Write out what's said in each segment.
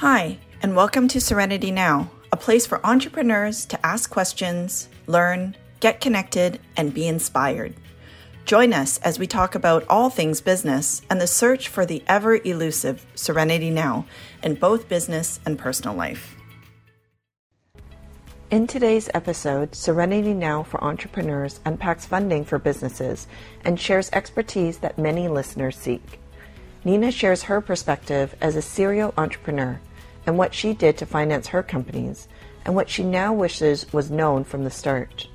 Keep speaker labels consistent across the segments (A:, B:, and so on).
A: Hi, and welcome to Serenity Now, a place for entrepreneurs to ask questions, learn, get connected, and be inspired. Join us as we talk about all things business and the search for the ever elusive Serenity Now in both business and personal life. In today's episode, Serenity Now for Entrepreneurs unpacks funding for businesses and shares expertise that many listeners seek. Nina shares her perspective as a serial entrepreneur and what she did to finance her companies and what she now wishes was known from the start.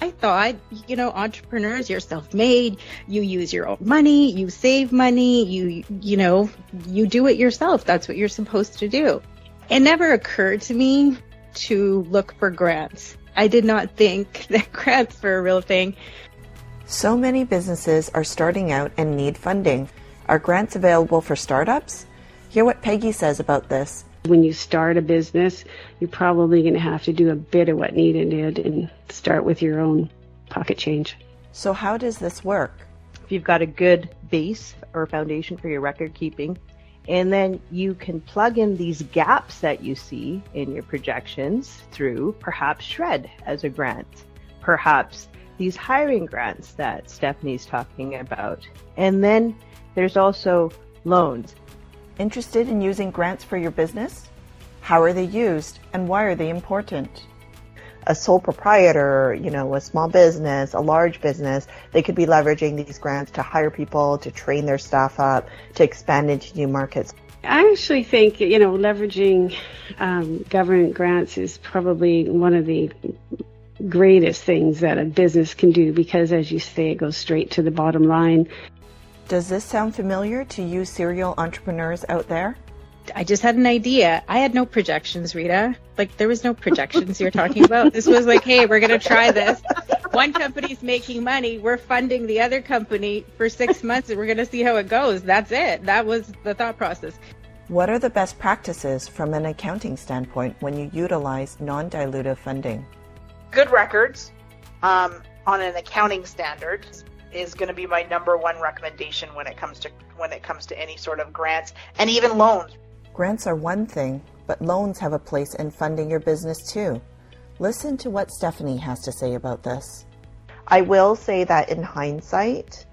B: I thought, you know, entrepreneurs, you're self-made, you use your own money, you save money, you, you know, you do it yourself. That's what you're supposed to do. It never occurred to me to look for grants. I did not think that grants were a real thing.
A: So many businesses are starting out and need funding. Are grants available for startups? Hear what Peggy says about this.
C: When you start a business, you're probably going to have to do a bit of what Nina did and start with your own pocket change.
A: So, how does this work?
D: If you've got a good base or foundation for your record keeping, and then you can plug in these gaps that you see in your projections through perhaps SR&ED as a grant, perhaps these hiring grants that Stephanie's talking about. And then there's also loans.
A: Interested in using grants for your business? How are they used and why are they important?
E: a sole proprietor, you know, a small business, a large business, they could be leveraging these grants to hire people, to train their staff up, to expand into new markets.
C: I actually think, you know, leveraging um, government grants is probably one of the greatest things that a business can do because, as you say, it goes straight to the bottom line.
A: Does this sound familiar to you serial entrepreneurs out there?
B: I just had an idea. I had no projections, Rita. Like there was no projections you're talking about. This was like, hey, we're gonna try this. One company's making money. We're funding the other company for six months, and we're gonna see how it goes. That's it. That was the thought process.
A: What are the best practices from an accounting standpoint when you utilize non-dilutive funding?
F: Good records um, on an accounting standard is going to be my number one recommendation when it comes to when it comes to any sort of grants and even loans.
A: Grants are one thing, but loans have a place in funding your business too. Listen to what Stephanie has to say about this.
E: I will say that in hindsight,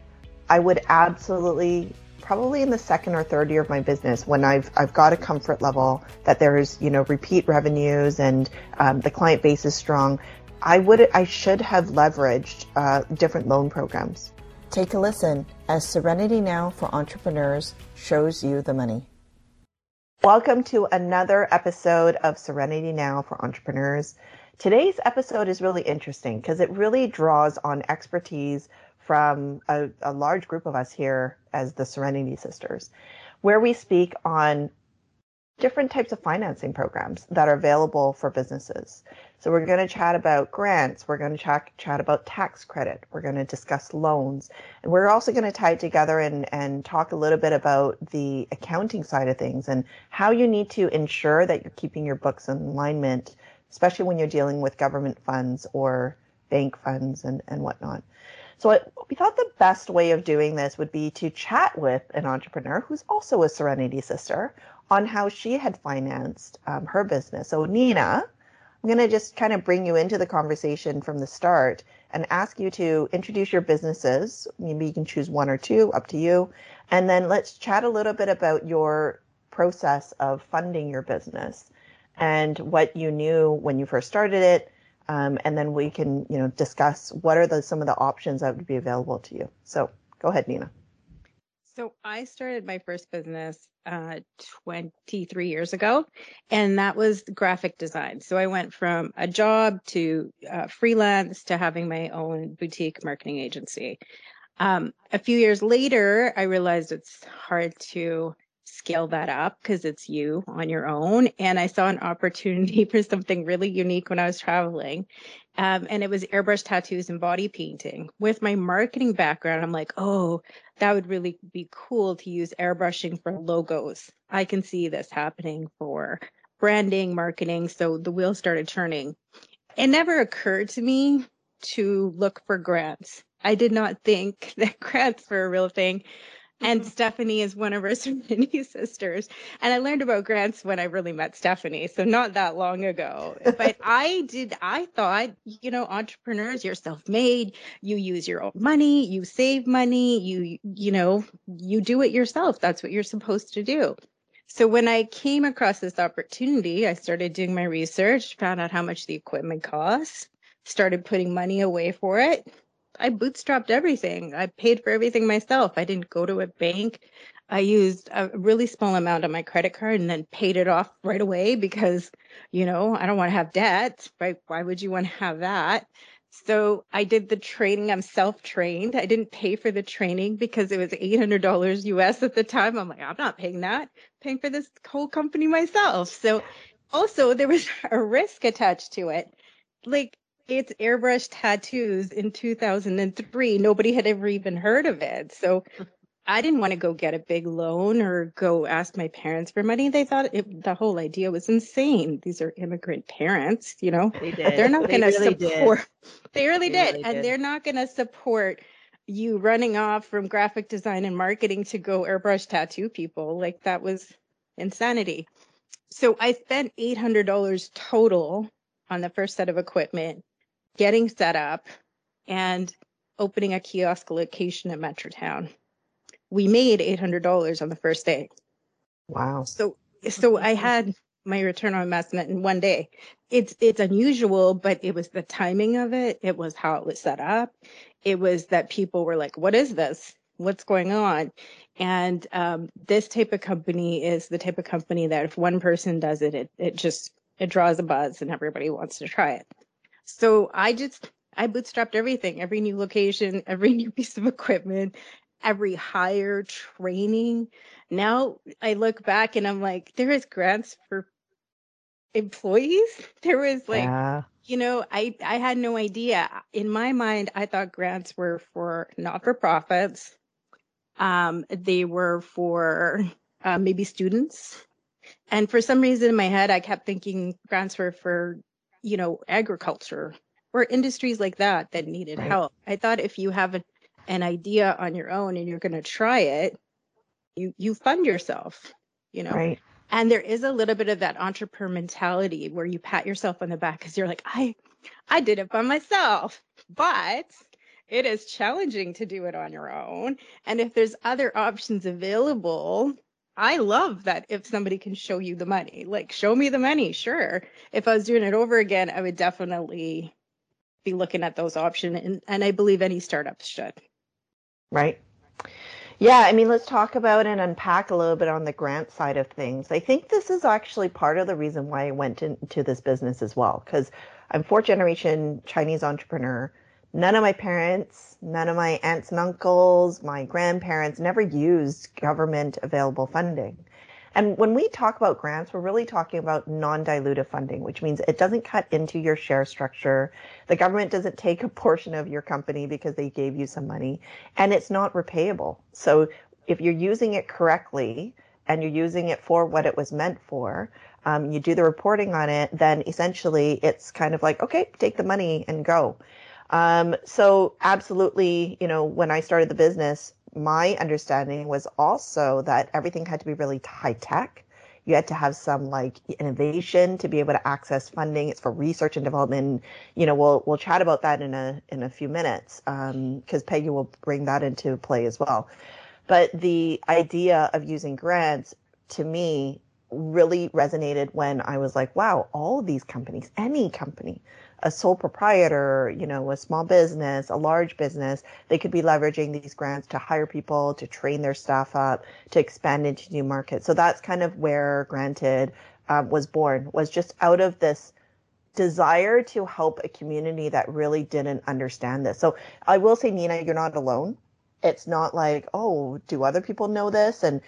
E: I would absolutely probably in the second or third year of my business when I've I've got a comfort level that there's you know repeat revenues and um, the client base is strong. I would I should have leveraged uh, different loan programs.
A: Take a listen as Serenity Now for Entrepreneurs shows you the money.
E: Welcome to another episode of Serenity Now for Entrepreneurs. Today's episode is really interesting because it really draws on expertise from a, a, large group of us here as the Serenity Sisters, where we speak on different types of financing programs that are available for businesses. So we're going to chat about grants. We're going to chat, chat about tax credit. We're going to discuss loans. And we're also going to tie it together and, and talk a little bit about the accounting side of things and how you need to ensure that you're keeping your books in alignment, especially when you're dealing with government funds or bank funds and, and whatnot. So it, we thought the best way of doing this would be to chat with an entrepreneur who's also a Serenity sister on how she had financed um, her business. So Nina, I'm going to just kind of bring you into the conversation from the start and ask you to introduce your businesses. Maybe you can choose one or two, up to you. And then let's chat a little bit about your process of funding your business and what you knew when you first started it. Um, and then we can, you know, discuss what are the, some of the options that would be available to you. So go ahead, Nina.
B: So I started my first business uh, 23 years ago, and that was graphic design. So I went from a job to uh, freelance to having my own boutique marketing agency. Um, a few years later, I realized it's hard to scale that up because it's you on your own. And I saw an opportunity for something really unique when I was traveling. Um, and it was airbrush tattoos and body painting. With my marketing background, I'm like, oh, that would really be cool to use airbrushing for logos. I can see this happening for branding, marketing. So the wheel started turning. It never occurred to me to look for grants. I did not think that grants were a real thing and Stephanie is one of our Serenity sisters. And I learned about grants when I really met Stephanie, so not that long ago. But I did, I thought, you know, entrepreneurs, you're self-made, you use your own money, you save money, you, you know, you do it yourself. That's what you're supposed to do. So when I came across this opportunity, I started doing my research, found out how much the equipment costs, started putting money away for it. I bootstrapped everything. I paid for everything myself. I didn't go to a bank. I used a really small amount on my credit card and then paid it off right away because, you know, I don't want to have debt, right? Why would you want to have that? So I did the training. I'm self-trained. I didn't pay for the training because it was $800 US at the time. I'm like, I'm not paying that. I'm paying for this whole company myself. So also there was a risk attached to it. Like it's airbrush tattoos in 2003. Nobody had ever even heard of it. So I didn't want to go get a big loan or go ask my parents for money. They thought it, the whole idea was insane. These are immigrant parents, you know.
D: They did.
B: They're not
D: They
B: going to
D: really
B: support.
D: did.
B: They really
D: They
B: did,
D: really
B: and
D: did.
B: they're not going to support you running off from graphic design and marketing to go airbrush tattoo people. Like that was insanity. So I spent $800 total on the first set of equipment, getting set up and opening a kiosk location at Metrotown. We made $800 on the first day.
E: Wow.
B: So so I had my return on investment in one day. It's it's unusual, but it was the timing of it. It was how it was set up. It was that people were like, "What is this? What's going on?" And um, this type of company is the type of company that if one person does it, it it just it draws a buzz and everybody wants to try it. So I just I bootstrapped everything, every new location, every new piece of equipment, every hire, training. Now I look back and I'm like, there is grants for employees. There was like,
E: yeah.
B: you know, I I had no idea. In my mind, I thought grants were for not for profits. Um, they were for uh, maybe students. And for some reason in my head, I kept thinking grants were for, you know, agriculture or industries like that that needed
E: Right.
B: help. I thought if you have a, an idea on your own and you're going to try it, you you fund yourself, you know.
E: Right.
B: And there is a little bit of that entrepreneur mentality where you pat yourself on the back because you're like, I, I did it by myself, but it is challenging to do it on your own. And if there's other options available, I love that if somebody can show you the money, like show me the money. Sure. If I was doing it over again, I would definitely be looking at those options. And, and I believe any startups should.
E: Right. Yeah, I mean, let's talk about and unpack a little bit on the grant side of things. I think this is actually part of the reason why I went into this business as well, because I'm fourth generation Chinese entrepreneur. None of my parents, none of my aunts and uncles, my grandparents never used government available funding. And when we talk about grants, we're really talking about non-dilutive funding, which means it doesn't cut into your share structure. The government doesn't take a portion of your company because they gave you some money and it's not repayable. So if you're using it correctly and you're using it for what it was meant for, um, you do the reporting on it, then essentially it's kind of like, okay, take the money and go. Um, so absolutely, you know, when I started the business, my understanding was also that everything had to be really high tech. You had to have some like innovation to be able to access funding. It's for research and development. You know, we'll we'll chat about that in a in a few minutes because Peggy will bring that into play as well. But the idea of using grants to me really resonated when I was like, wow, all of these companies, any company, a sole proprietor, you know, a small business, a large business, they could be leveraging these grants to hire people, to train their staff up, to expand into new markets. So that's kind of where Granted um, was born, was just out of this desire to help a community that really didn't understand this. So I will say, Nina, you're not alone. It's not like, oh, do other people know this? And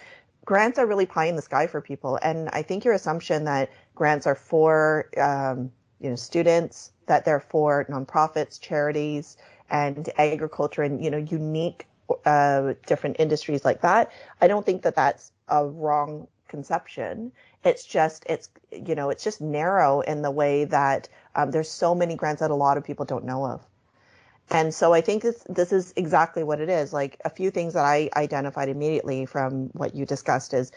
E: grants are really pie in the sky for people. And I think your assumption that grants are for, um, you know, students, that they're for nonprofits, charities, and agriculture, and you know, unique, uh, different industries like that. I don't think that that's a wrong conception. It's just, it's, you know, it's just narrow in the way that um, there's so many grants that a lot of people don't know of. And so I think this, this is exactly what it is. Like a few things that I identified immediately from what you discussed is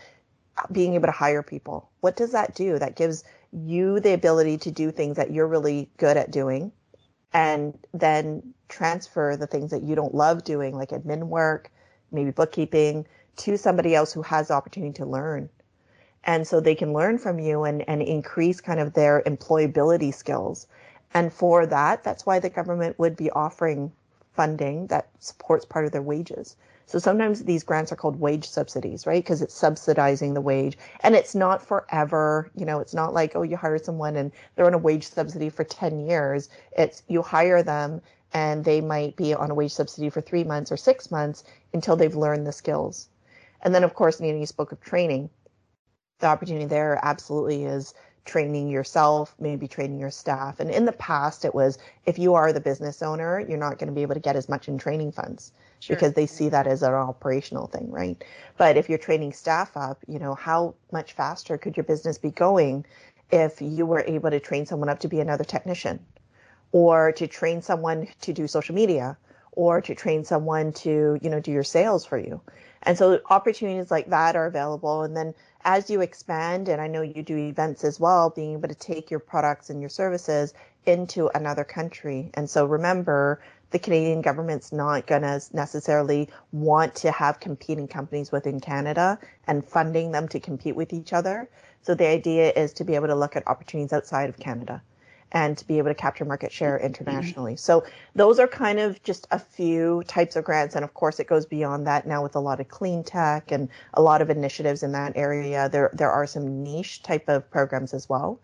E: being able to hire people. What does that do? That gives you the ability to do things that you're really good at doing and then transfer the things that you don't love doing, like admin work, maybe bookkeeping, to somebody else who has the opportunity to learn. And so they can learn from you and, and increase kind of their employability skills. And for that, that's why the government would be offering funding that supports part of their wages. So sometimes these grants are called wage subsidies, right? Because it's subsidizing the wage and it's not forever. You know, it's not like, oh, you hire someone and they're on a wage subsidy for 10 years. It's you hire them and they might be on a wage subsidy for three months or six months until they've learned the skills. And then, of course, Nina, you spoke of training. The opportunity there absolutely is training yourself, maybe training your staff. And in the past, it was if you are the business owner, you're not going to be able to get as much in training funds sure. because they see that as an operational thing, right? But if you're training staff up, you know, how much faster could your business be going if you were able to train someone up to be another technician or to train someone to do social media or to train someone to, you know, do your sales for you? And so opportunities like that are available. And then as you expand, and I know you do events as well, being able to take your products and your services into another country. And so remember, the Canadian government's not going to necessarily want to have competing companies within Canada and funding them to compete with each other. So the idea is to be able to look at opportunities outside of Canada and to be able to capture market share mm-hmm. internationally. So those are kind of just a few types of grants. And of course, it goes beyond that now with a lot of clean tech and a lot of initiatives in that area. There, there are some niche type of programs as well.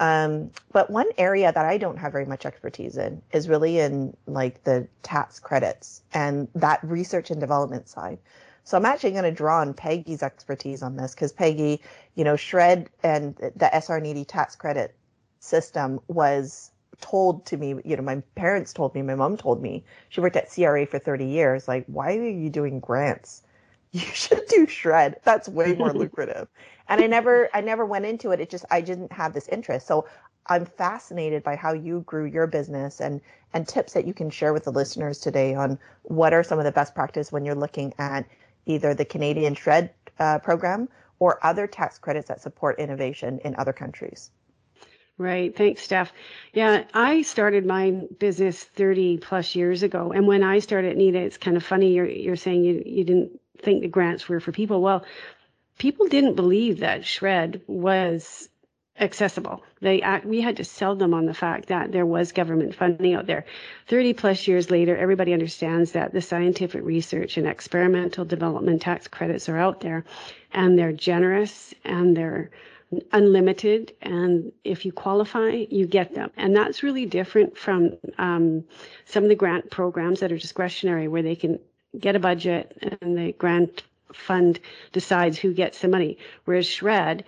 E: Um, but one area that I don't have very much expertise in is really in like the tax credits and that research and development side. So I'm actually going to draw on Peggy's expertise on this because Peggy, you know, SR&ED the SR&ED tax credit system was told to me, you know, my parents told me, my mom told me, she worked at CRA for 30 years. Like, why are you doing grants? You should do SR&ED. That's way more lucrative and I never I never went into it. It just I didn't have this interest. So I'm fascinated by how you grew your business and and tips that you can share with the listeners today on what are some of the best practice when you're looking at either the Canadian SR&ED uh, program or other tax credits that support innovation in other countries.
C: Right. Thanks, Steph. Yeah, I started my business 30 plus years ago. And when I started Nina, it's kind of funny you're, you're saying you, you didn't think the grants were for people. Well, people didn't believe that SR&ED was accessible. They we had to sell them on the fact that there was government funding out there. 30 plus years later, everybody understands that the scientific research and experimental development tax credits are out there and they're generous and they're unlimited and if you qualify you get them and that's really different from um, some of the grant programs that are discretionary where they can get a budget and the grant fund decides who gets the money. Whereas SR&ED,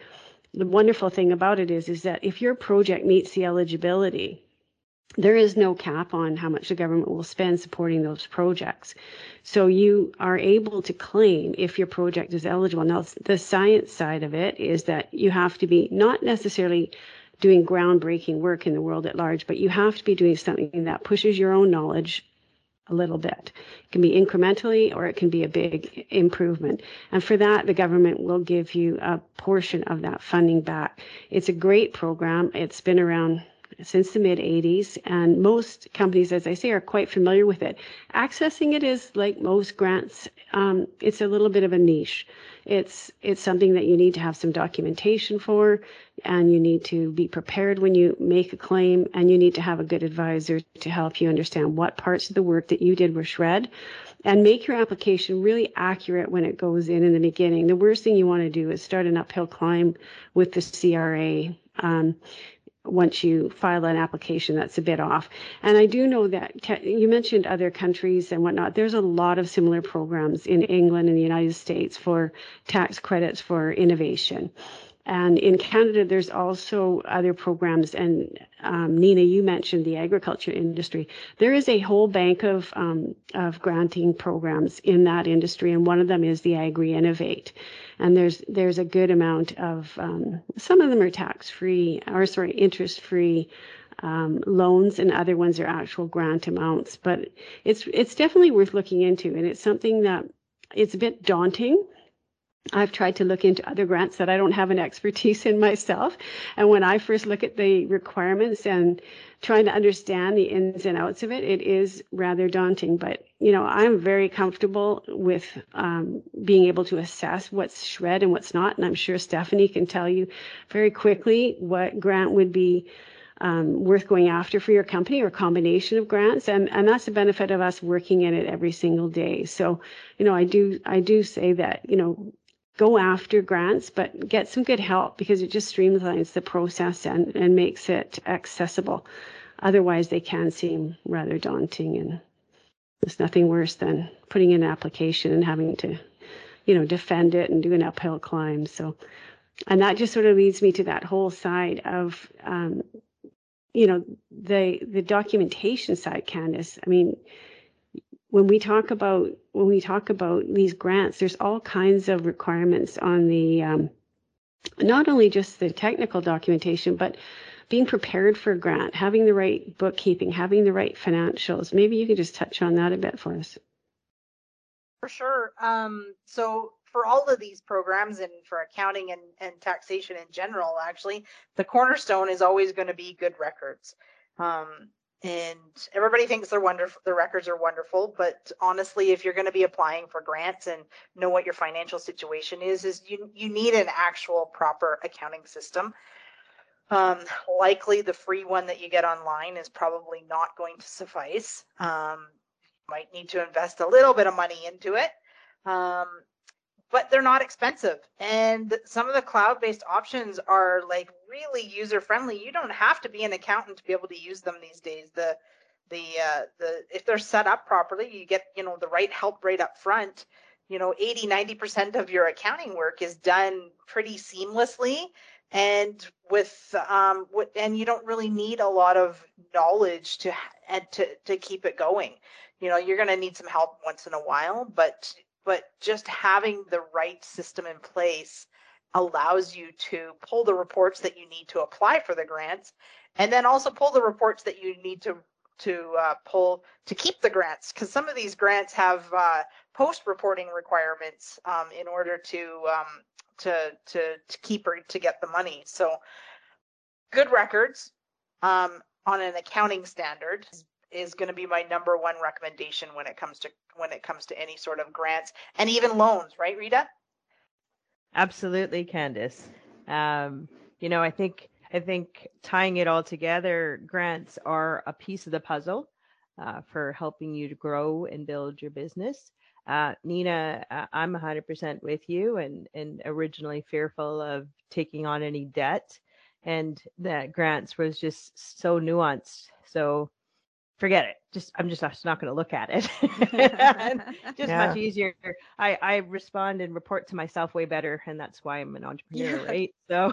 C: the wonderful thing about it is, is that if your project meets the eligibility, there is no cap on how much the government will spend supporting those projects. So you are able to claim if your project is eligible. Now, the science side of it is that you have to be not necessarily doing groundbreaking work in the world at large, but you have to be doing something that pushes your own knowledge a little bit. It can be incrementally or it can be a big improvement. And for that, the government will give you a portion of that funding back. It's a great program. It's been around since the mid 80s, and most companies, as I say, are quite familiar with it. Accessing it is like most grants, um, it's a little bit of a niche. It's it's something that you need to have some documentation for, and you need to be prepared when you make a claim, and you need to have a good advisor to help you understand what parts of the work that you did were SR&ED, and make your application really accurate when it goes in in the beginning. The worst thing you want to do is start an uphill climb with the CRA. Um, once you file an application that's a bit off. And I do know that you mentioned other countries and whatnot. There's a lot of similar programs in England and the United States for tax credits for innovation. And in Canada, there's also other programs. And um, Nina, you mentioned the agriculture industry. There is a whole bank of um, of granting programs in that industry, and one of them is the Agri Innovate and there's there's a good amount of um, some of them are tax free or sorry interest free um, loans, and other ones are actual grant amounts. But it's it's definitely worth looking into, and it's something that it's a bit daunting I've tried to look into other grants that I don't have an expertise in myself. And when I first look at the requirements and trying to understand the ins and outs of it, it is rather daunting. But, you know, I'm very comfortable with um, being able to assess what's SR&ED what's not. And I'm sure Stephanie can tell you very quickly what grant would be um, worth going after for your company or combination of grants and and that's the benefit of us working in it every single day so you know i do i do say that you know go after grants, but get some good help because it just streamlines the process and, and makes it accessible. Otherwise, they can seem rather daunting, and there's nothing worse than putting in an application and having to, you know, defend it and do an uphill climb. So, and that just sort of leads me to that whole side of, um, you know, the the documentation side, Candice. I mean, when we talk about when we talk about these grants, there's all kinds of requirements on the um, not only just the technical documentation, but being prepared for a grant, having the right bookkeeping, having the right financials. Maybe you could just touch on that a bit for us.
F: For sure. Um, so for all of these programs and for accounting and, and taxation in general, actually, the cornerstone is always going to be good records. Um, and everybody thinks they're wonderful the records are wonderful but honestly if you're going to be applying for grants and know what your financial situation is is you you need an actual proper accounting system. Um, likely the free one that you get online is probably not going to suffice. Um, might need to invest a little bit of money into it. Um, but they're not expensive. And some of the cloud-based options are like really user-friendly. You don't have to be an accountant to be able to use them these days. The the uh, the if they're set up properly, you get you know the right help right up front. You know, 80, 90% of your accounting work is done pretty seamlessly and with um and you don't really need a lot of knowledge to and to to keep it going you know you're going to need some help once in a while but but just having the right system in place allows you to pull the reports that you need to apply for the grants and then also pull the reports that you need to to uh, pull to keep the grants because some of these grants have uh, post reporting requirements um, in order to um, to to to keep or to get the money. So good records um, on an accounting standard is going to be my number one recommendation when it comes to when it comes to any sort of grants and even loans, right, Rita?
D: Absolutely, Candice. Um, you know, I think I think tying it all together, grants are a piece of the puzzle uh, for helping you to grow and build your business. Uh, Nina, uh, I'm 100% with you, and and originally fearful of taking on any debt, and that grants was just so nuanced. So forget it. Just I'm just, just not going to look at it. just yeah. much easier. I I respond and report to myself way better, and that's why I'm an entrepreneur, yeah. right? So,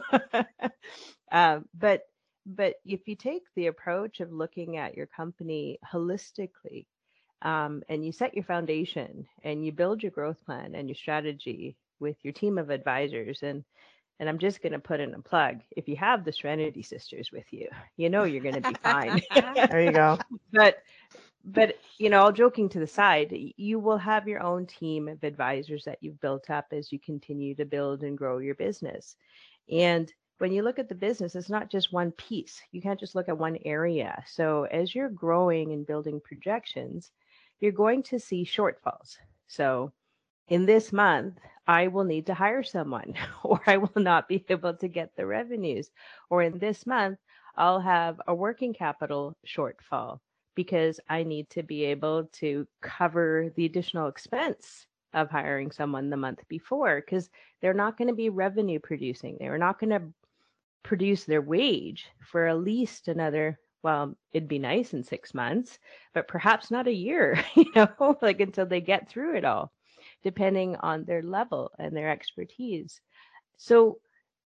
D: uh, but but if you take the approach of looking at your company holistically, um, and you set your foundation and you build your growth plan and your strategy with your team of advisors and and I'm just going to put in a plug. If you have the Serenity sisters with you, you know you're going to be fine.
E: there you go.
D: But but you know, all joking to the side, you will have your own team of advisors that you've built up as you continue to build and grow your business. And when you look at the business, it's not just one piece. You can't just look at one area. So as you're growing and building projections, you're going to see shortfalls. So in this month, I will need to hire someone or I will not be able to get the revenues. Or in this month, I'll have a working capital shortfall because I need to be able to cover the additional expense of hiring someone the month before because they're not going to be revenue producing. They're not going to produce their wage for at least another well it'd be nice in 6 months but perhaps not a year you know like until they get through it all depending on their level and their expertise. So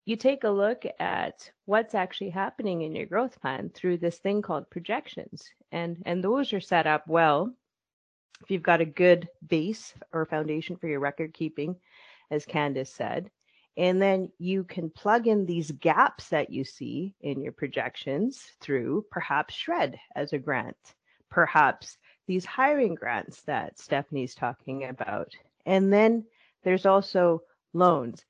D: you take a look at what's actually happening in your growth plan through this thing called projections and and those are set up well if you've got a good base or foundation for your record keeping as Candice said And then you can plug in these gaps that you see in your projections through perhaps SR&ED as a grant, perhaps these hiring grants that Stephanie's talking about. And then there's also loans.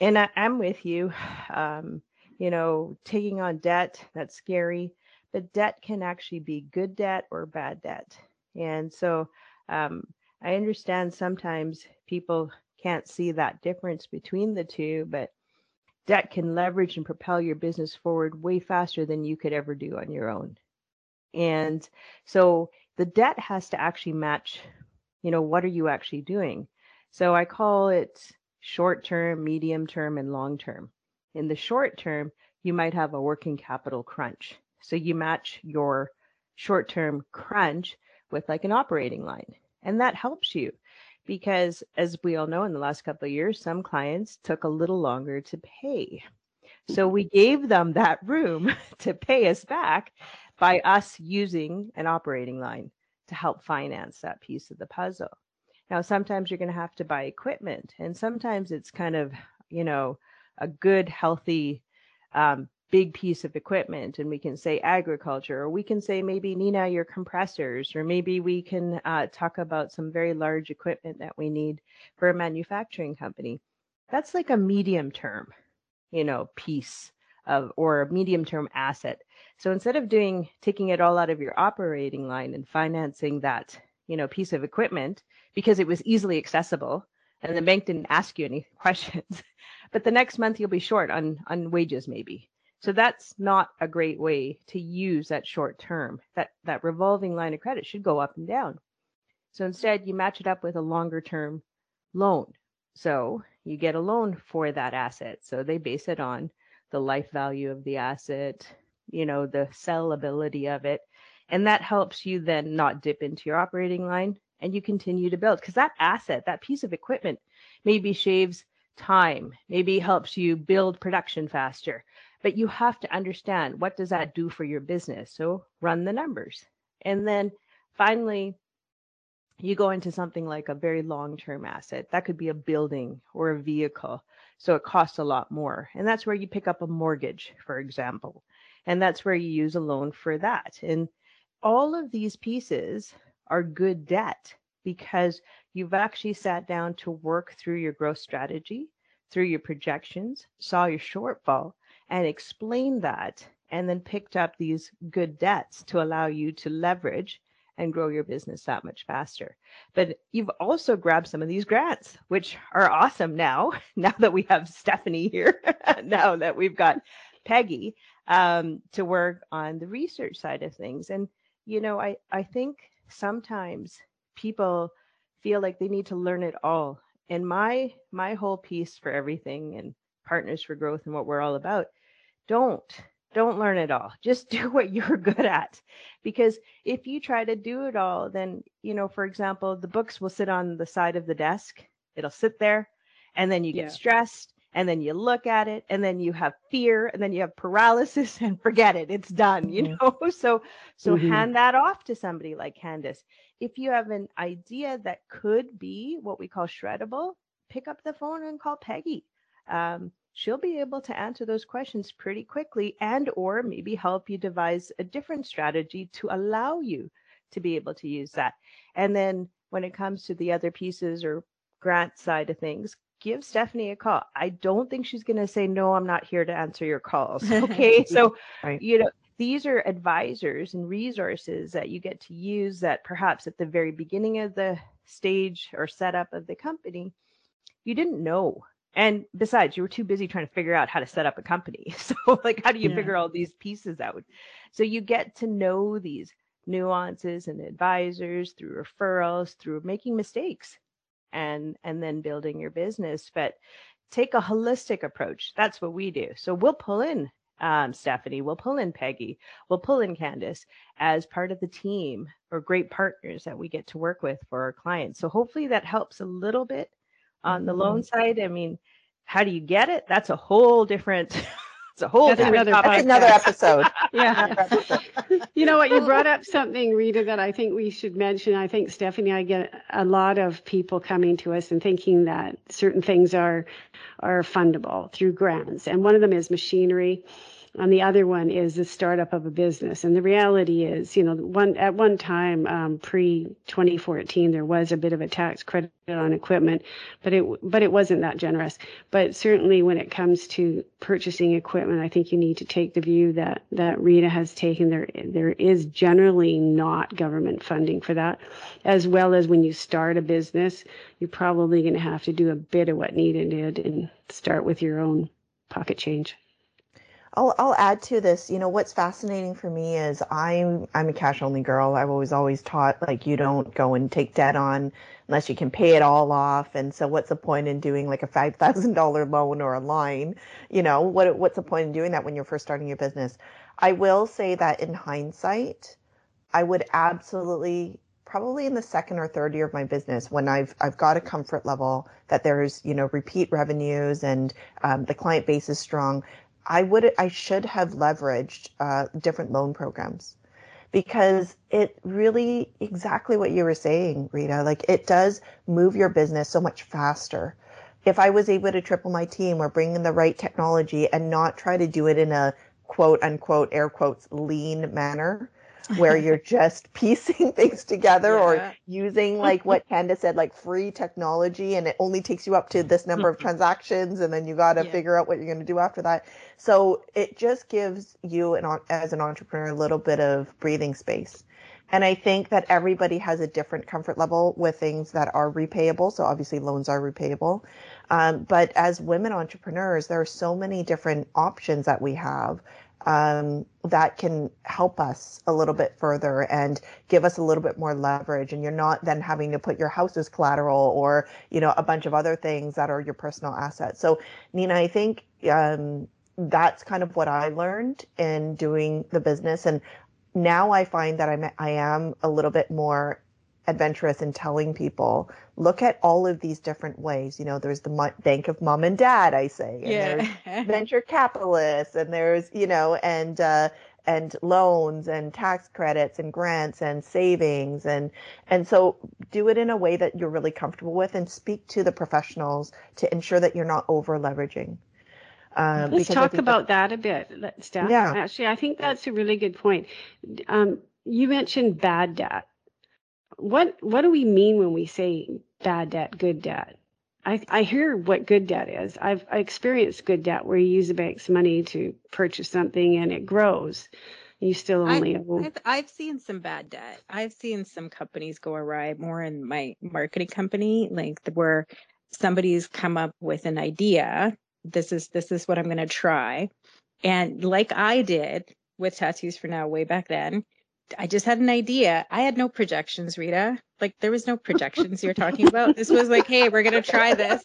D: And I, am with you. Um, you know, taking on debt, that's scary, but debt can actually be good debt or bad debt. And so um, I understand sometimes people can't see that difference between the two, but debt can leverage and propel your business forward way faster than you could ever do on your own. And so the debt has to actually match, you know, what are you actually doing? So I call it short term, medium term, and long term. In the short term, you might have a working capital crunch. So you match your short term crunch with like an operating line. And that helps you because as we all know in the last couple of years some clients took a little longer to pay so we gave them that room to pay us back by us using an operating line to help finance that piece of the puzzle. Now sometimes you're going to have to buy equipment and sometimes it's kind of you know a good healthy um, big piece of equipment and we can say agriculture or we can say maybe nina your compressors or maybe we can uh, talk about some very large equipment that we need for a manufacturing company. That's like a medium term you know piece of or a medium term asset so instead of doing taking it all out of your operating line and financing that you know piece of equipment because it was easily accessible and the bank didn't ask you any questions but the next month you'll be short on on wages maybe so that's not a great way to use that short term. That that revolving line of credit should go up and down. So instead you match it up with a longer term loan. So you get a loan for that asset. So they base it on the life value of the asset, you know, the sellability of it. And that helps you then not dip into your operating line and you continue to build because that asset, that piece of equipment maybe shaves time, maybe helps you build production faster, but you have to understand what does that do for your business so run the numbers and then finally you go into something like a very long term asset that could be a building or a vehicle so it costs a lot more and that's where you pick up a mortgage for example and that's where you use a loan for that and all of these pieces are good debt because you've actually sat down to work through your growth strategy through your projections saw your shortfall and explained that and then picked up these good debts to allow you to leverage and grow your business that much faster. But you've also grabbed some of these grants, which are awesome now, now that we have Stephanie here, now that we've got Peggy um, to work on the research side of things. And, you know, I, I think sometimes people feel like they need to learn it all. And my my whole piece for everything and partners for growth and what we're all about don't don't learn it all just do what you're good at because if you try to do it all then you know for example the books will sit on the side of the desk it'll sit there and then you get yeah. stressed and then you look at it and then you have fear and then you have paralysis and forget it it's done you mm-hmm. know so so mm-hmm. hand that off to somebody like candace if you have an idea that could be what we call shreddable pick up the phone and call peggy um, she'll be able to answer those questions pretty quickly and or maybe help you devise a different strategy to allow you to be able to use that and then when it comes to the other pieces or grant side of things give stephanie a call i don't think she's going to say no i'm not here to answer your calls okay so right. you know these are advisors and resources that you get to use that perhaps at the very beginning of the stage or setup of the company you didn't know and besides, you were too busy trying to figure out how to set up a company. So, like, how do you yeah. figure all these pieces out? So, you get to know these nuances and advisors through referrals, through making mistakes and and then building your business but take a holistic approach. That's what we do. So we'll pull in um, stephanie we'll pull in peggy we'll pull in candace as part of the team or great partners that we get to work with for our clients. So hopefully that helps a little bit on the loan mm-hmm. side. I mean how do you get it? That's a whole different It's a whole
C: That's another
D: topic.
E: That's another episode.
C: yeah.
E: Another episode.
C: You know what? You brought up something, Rita, that I think we should mention. I think Stephanie, I get a lot of people coming to us and thinking that certain things are are fundable through grants, and one of them is machinery. And the other one is the startup of a business. And the reality is, you know, one at one time, um, pre 2014, there was a bit of a tax credit on equipment, but it but it wasn't that generous. But certainly, when it comes to purchasing equipment, I think you need to take the view that that Rita has taken. There there is generally not government funding for that, as well as when you start a business, you're probably going to have to do a bit of what did and start with your own pocket change.
E: I'll I'll add to this. You know what's fascinating for me is I'm I'm a cash only girl. I've always always taught like you don't go and take debt on unless you can pay it all off. And so what's the point in doing like a five thousand dollar loan or a line? You know what what's the point in doing that when you're first starting your business? I will say that in hindsight, I would absolutely probably in the second or third year of my business when I've I've got a comfort level that there's you know repeat revenues and um, the client base is strong. I would I should have leveraged uh, different loan programs because it really exactly what you were saying, Rita. Like it does move your business so much faster. If I was able to triple my team or bring in the right technology and not try to do it in a quote unquote air quotes lean manner where you're just piecing things together
B: Yeah.
E: or using like what Candace said, like free technology and it only takes you up to this number of transactions and then you got to
B: Yeah.
E: figure out what you're going to do after that. So it just gives you an, as an entrepreneur a little bit of breathing space. And I think that everybody has a different comfort level with things that are repayable. So obviously loans are repayable. Um, but as women entrepreneurs, there are so many different options that we have um, that can help us a little bit further and give us a little bit more leverage. And you're not then having to put your house as collateral or, you know, a bunch of other things that are your personal assets. So Nina, I think, um, that's kind of what I learned in doing the business. And now I find that I'm, I am a little bit more adventurous in telling people, look at all of these different ways. You know, there's the mo- bank of mom and dad, I say, and there's
B: Yeah.
E: venture capitalists and there's you know and uh and loans and tax credits and grants and savings and and so do it in a way that you're really comfortable with and speak to the professionals to ensure that you're not over leveraging um,
C: Let's talk about that a bit, Steph.
E: Yeah.
C: Actually, I think that's a really good point. Um, you mentioned bad debt. What what do we mean when we say bad debt, good debt? I, I hear what good debt is. I've I experienced good debt where you use the bank's money to purchase something and it grows. You still only owe.
B: I've, I've seen some bad debt. I've seen some companies go awry more in my marketing company, like where somebody's come up with an idea. This is this is what I'm going to try, and like I did with tattoos for now way back then, I just had an idea. I had no projections, Rita. Like there was no projections you're talking about. This was like, hey, we're going to try this.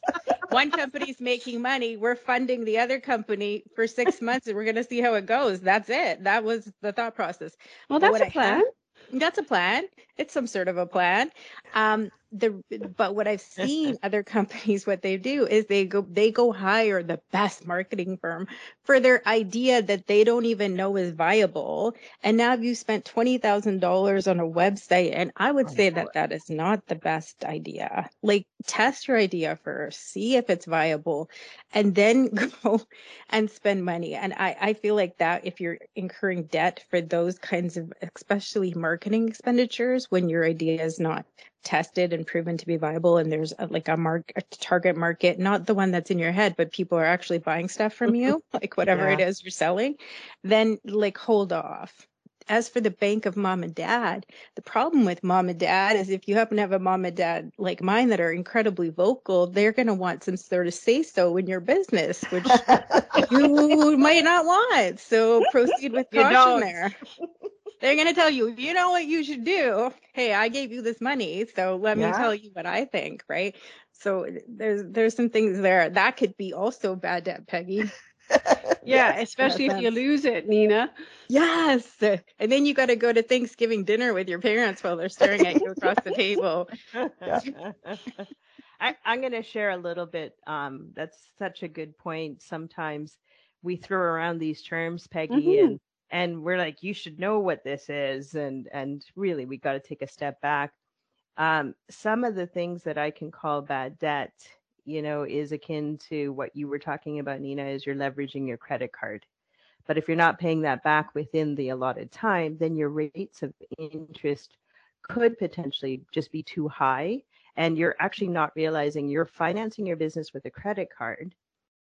B: One company's making money. We're funding the other company for six months, and we're going to see how it goes. That's it. That was the thought process.
C: well, that's a plan.
B: have- That's a plan. It's some sort of a plan. Um, the but what I've seen other companies what they do is they go they go hire the best marketing firm for their idea that they don't even know is viable. And now you spent twenty thousand dollars on a website, and I would
E: Oh,
B: say that that is not the best idea. Like test your idea first, see if it's viable, and then go and spend money. And I, I feel like that if you're incurring debt for those kinds of, especially marketing expenditures, when your idea is not tested and proven to be viable, and there's a, like a mark, a target market, not the one that's in your head, but people are actually buying stuff from you, like whatever it is you're selling, then like hold off. As for the bank of mom and dad, the problem with mom and dad is if you happen to have a mom and dad like mine that are incredibly vocal, they're going to want some sort of say so in your business, which you might not want. So proceed with caution there. They're going to tell you, you know what you should do. Hey, I gave you this money, so let
E: Yeah.
B: me tell you what I think, right? So there's there's some things there that could be also bad debt, Peggy.
C: Yeah, especially if you lose it, Nina.
B: Yes, and then you got to go to Thanksgiving dinner with your parents while they're staring at you across the table.
D: I, I'm going to share a little bit. Um, that's such a good point. Sometimes we throw around these terms, Peggy,
C: Mhm.
D: and and we're like, you should know what this is, and and really, we got to take a step back. Um, some of the things that I can call bad debt, you know, is akin to what you were talking about, Nina, is you're leveraging your credit card. But if you're not paying that back within the allotted time, then your rates of interest could potentially just be too high. And you're actually not realizing you're financing your business with a credit card,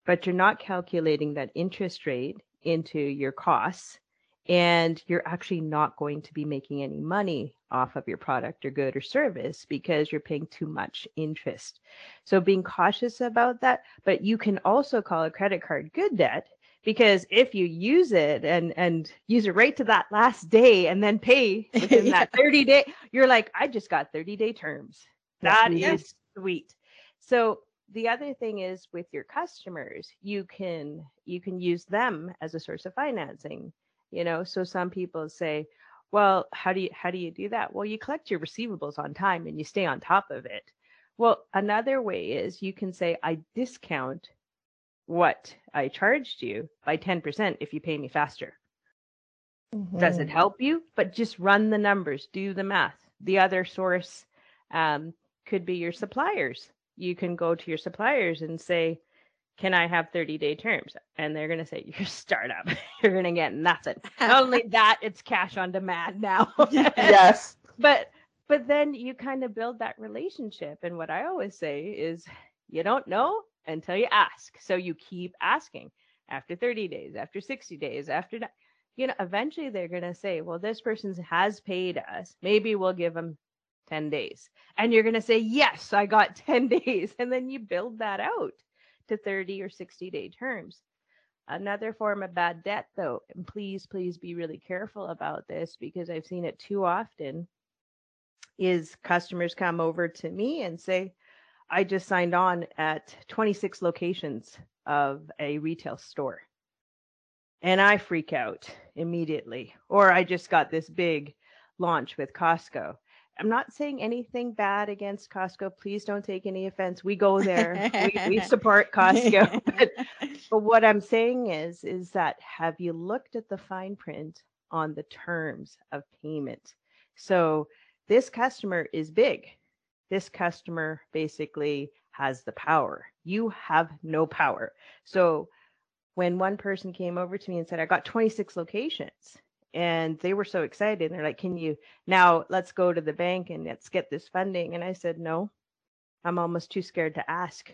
D: but you're not calculating that interest rate into your costs. And you're actually not going to be making any money off of your product or good or service because you're paying too much interest. So being cautious about that, but you can also call a credit card good debt because if you use it and and use it right to that last day and then pay within
B: Yeah.
D: that 30 day you're like i just got 30 day terms That is sweet so the other thing is with your customers you can you can use them as a source of financing you know so some people say well how do you how do you do that well you collect your receivables on time and you stay on top of it well another way is you can say i discount what I charged you by 10% if you pay me faster. Does
E: Mm-hmm.
D: it help you? But just run the numbers, do the math. The other source um, could be your suppliers. You can go to your suppliers and say, Can I have 30 day terms? And they're going to say, You're a startup. You're going to get nothing. Not only that, it's cash on demand now.
E: yes.
D: but but then you kind of build that relationship and what i always say is you don't know until you ask so you keep asking after 30 days after 60 days after that you know eventually they're going to say well this person has paid us maybe we'll give them 10 days and you're going to say yes i got 10 days and then you build that out to 30 or 60 day terms another form of bad debt though and please please be really careful about this because i've seen it too often is customers come over to me and say, I just signed on at 26 locations of a retail store. And I freak out immediately. Or I just got this big launch with Costco. I'm not saying anything bad against Costco. Please don't take any offense. We go there. we, we support Costco. but, but what I'm saying is, is that have you looked at the fine print on the terms of payment? So this customer is big. This customer basically has the power. You have no power. So when one person came over to me and said, I got 26 locations, and they were so excited, they're like, Can you now let's go to the bank and let's get this funding? And I said, No, I'm almost too scared to ask.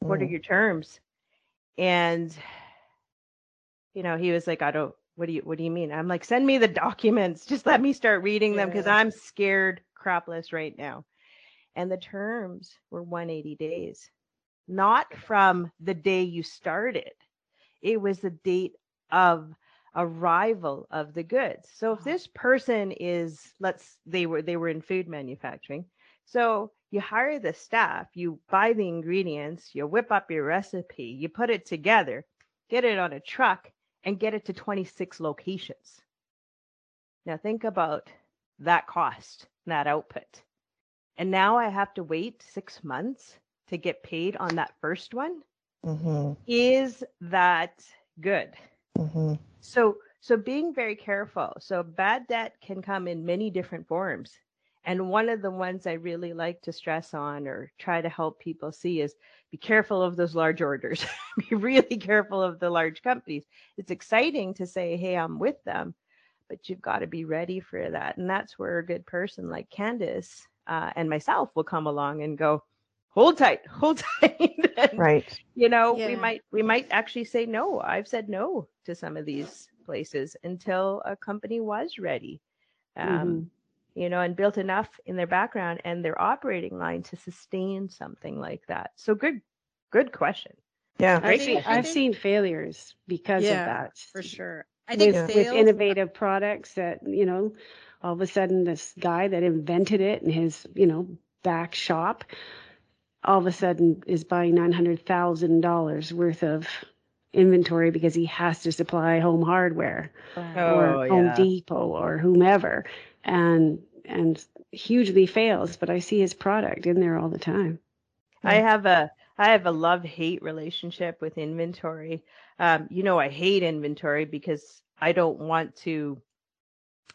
D: What are
E: Mm.
D: your terms? And you know, he was like, I don't what do you what do you mean? I'm like, send me the documents. Just let me start reading them because. I'm scared crapless right now. And the terms were 180 days, not from the day you started. It was the date of arrival of the goods. So if this person is let's they were they were in food manufacturing. So you hire the staff, you buy the ingredients, you whip up your recipe, you put it together, get it on a truck and get it to 26 locations. Now think about that cost, that output. And now I have to wait 6 months to get paid on that first one.
E: Mm-hmm.
D: Is that good?
E: Mm-hmm.
D: So so being very careful. So bad debt can come in many different forms. And one of the ones I really like to stress on or try to help people see is be careful of those large orders. be really careful of the large companies. It's exciting to say, hey, I'm with them, but you've got to be ready for that. And that's where a good person like Candace uh, and myself will come along and go, hold tight, hold tight. And,
E: Right.
D: you know we might we might actually say no i've said no to some of these places until a company was ready um
C: Mhm.
D: you know and built enough in their background and their operating line to sustain something like that so good good question
E: Yeah.
B: I
C: I've
B: think-
C: seen,
B: I
C: I've
B: think-
C: seen failures because
B: Yeah,
C: of that.
B: for sure. I
C: With,
B: think
C: with
B: sales.
C: innovative products that, you know, all of a sudden this guy that invented it in his, you know, back shop, all of a sudden is buying $900,000 worth of inventory because he has to supply home hardware
D: Oh,
C: or Home Depot or whomever and and hugely fails but I see his product in there all the time.
D: I have a I have a love hate relationship with inventory. Um, you know, I hate inventory because I don't want to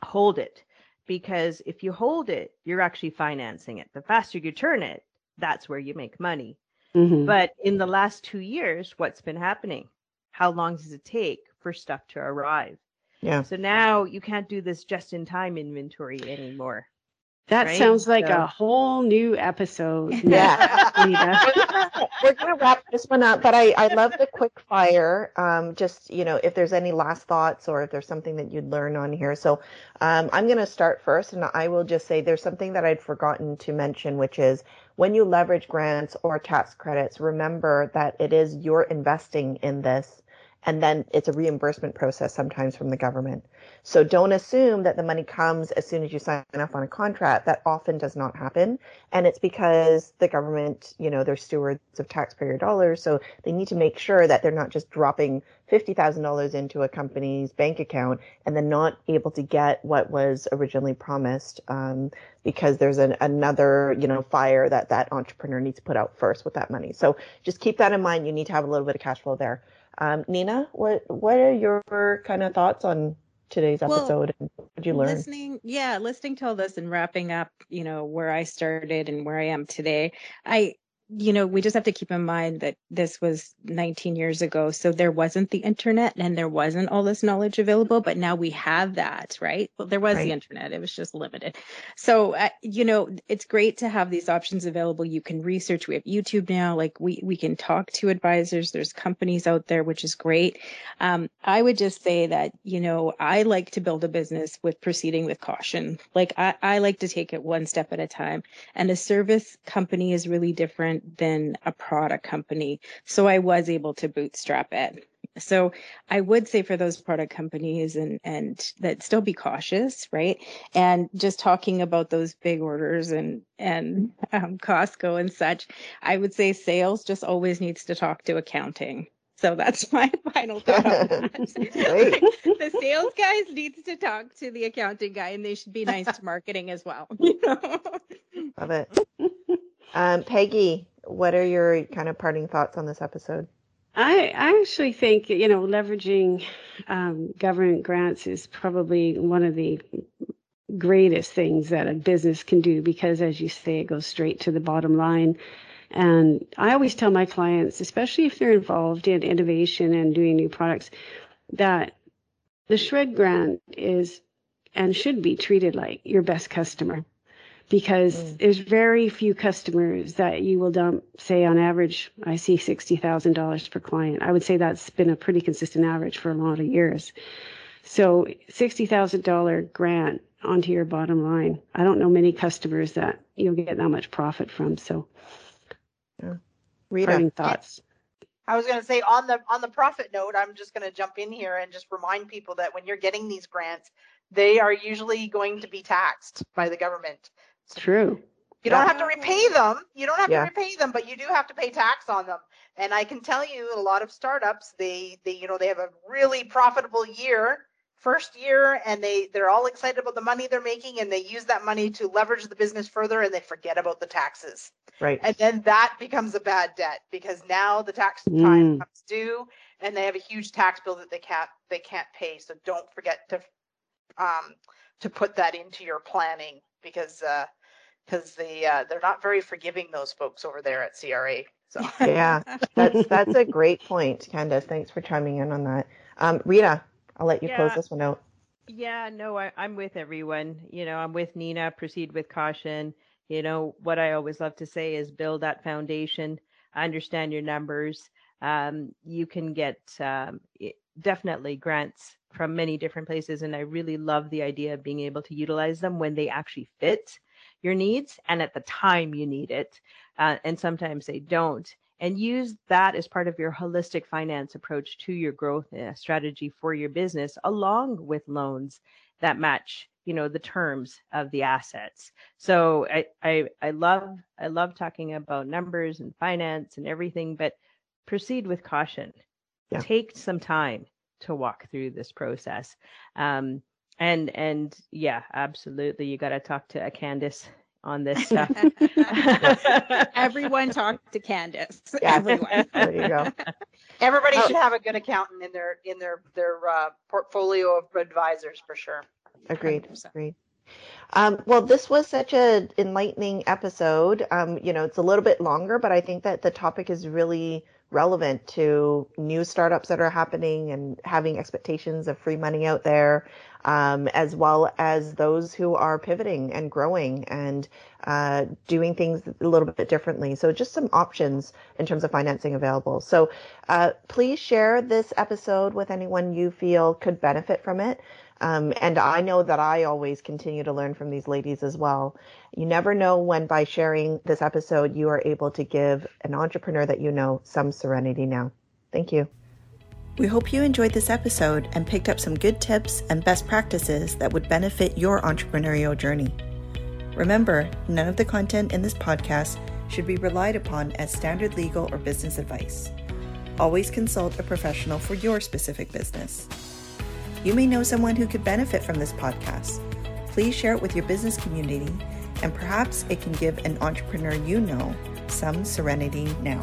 D: hold it. Because if you hold it, you're actually financing it. The faster you turn it, that's where you make money. Mm-hmm. But in the last two years, what's been happening? How long does it take for stuff to arrive?
E: Yeah.
D: So now you can't do this just in time inventory anymore.
C: That right? sounds like so. a whole new episode.
E: Yeah. We're going to wrap this one up, but I, I love the quick fire. Um, just, you know, if there's any last thoughts or if there's something that you'd learn on here. So um, I'm going to start first, and I will just say there's something that I'd forgotten to mention, which is when you leverage grants or tax credits, remember that it is you're investing in this and then it's a reimbursement process sometimes from the government. So don't assume that the money comes as soon as you sign off on a contract. That often does not happen. And it's because the government, you know, they're stewards of taxpayer dollars. So they need to make sure that they're not just dropping $50,000 into a company's bank account and then not able to get what was originally promised um, because there's an, another, you know, fire that that entrepreneur needs to put out first with that money. So just keep that in mind. You need to have a little bit of cash flow there. Um, Nina, what what are your kind of thoughts on today's episode well, and what did you learn?
B: Listening, yeah, listening to all this and wrapping up, you know, where I started and where I am today. I you know, we just have to keep in mind that this was 19 years ago. So there wasn't the internet and there wasn't all this knowledge available, but now we have that, right? Well, there was right. the internet. It was just limited. So, uh, you know, it's great to have these options available. You can research. We have YouTube now. Like we, we can talk to advisors. There's companies out there, which is great. Um, I would just say that, you know, I like to build a business with proceeding with caution. Like I, I like to take it one step at a time and a service company is really different different than a product company. So I was able to bootstrap it. So I would say for those product companies and, and that still be cautious, right? And just talking about those big orders and, and um, Costco and such, I would say sales just always needs to talk to accounting. So that's my final thought on that. the sales guys needs to talk to the accounting guy and they should be nice to marketing as well.
E: Love it. Um, Peggy, what are your kind of parting thoughts on this episode?
C: I, I actually think, you know, leveraging um, government grants is probably one of the greatest things that a business can do because, as you say, it goes straight to the bottom line. And I always tell my clients, especially if they're involved in innovation and doing new products, that the SR&ED grant is and should be treated like your best customer because mm. there's very few customers that you will dump, say on average, I see $60,000 per client. I would say that's been a pretty consistent average for a lot of years. So $60,000 grant onto your bottom line. I don't know many customers that you'll get that much profit from. So
E: yeah. Rita,
C: thoughts.
F: I was going to say on the on the profit note, I'm just going to jump in here and just remind people that when you're getting these grants, they are usually going to be taxed by the government.
C: It's true.
F: You don't have to repay them. You don't have yeah. to repay them, but you do have to pay tax on them. And I can tell you, a lot of startups, they, they, you know, they have a really profitable year, first year, and they, they're all excited about the money they're making, and they use that money to leverage the business further, and they forget about the taxes.
E: Right.
F: And then that becomes a bad debt because now the tax time mm. comes due, and they have a huge tax bill that they can't, they can't pay. So don't forget to, um, to put that into your planning because uh, because they uh, they're not very forgiving those folks over there at CRA. So
E: yeah, that's that's a great point, Candace. Thanks for chiming in on that. Um, Rita, I'll let you yeah. close this one out.
D: Yeah, no, I, I'm with everyone. You know, I'm with Nina. Proceed with caution. You know, what I always love to say is build that foundation. Understand your numbers. Um, you can get um, definitely grants from many different places. And I really love the idea of being able to utilize them when they actually fit your needs and at the time you need it. Uh, and sometimes they don't. And use that as part of your holistic finance approach to your growth uh, strategy for your business, along with loans that match you know the terms of the assets so I, I i love i love talking about numbers and finance and everything but proceed with caution yeah. take some time to walk through this process. Um, and and yeah, absolutely, you got to talk to a Candace on this stuff.
B: Everyone talk to Candace.
E: Yeah.
B: Everyone.
E: There you go.
F: Everybody
E: Oh.
F: should have a good accountant in their in their their uh, portfolio of advisors for sure.
E: Agreed.
B: 100%.
E: Agreed. Um, well, this was such an enlightening episode. Um, you know, it's a little bit longer, but I think that the topic is really relevant to new startups that are happening and having expectations of free money out there, um, as well as those who are pivoting and growing and uh, doing things a little bit differently. So, just some options in terms of financing available. So, uh, please share this episode with anyone you feel could benefit from it. Um, and I know that I always continue to learn from these ladies as well. You never know when by sharing this episode, you are able to give an entrepreneur that you know some serenity now. Thank you. We hope you enjoyed this episode and picked up some good tips and best practices that would benefit your entrepreneurial journey. Remember, none of the content in this podcast should be relied upon as standard legal or business advice. Always consult a professional for your specific business. You may know someone who could benefit from this podcast. Please share it with your business community, and perhaps it can give an entrepreneur you know some serenity now.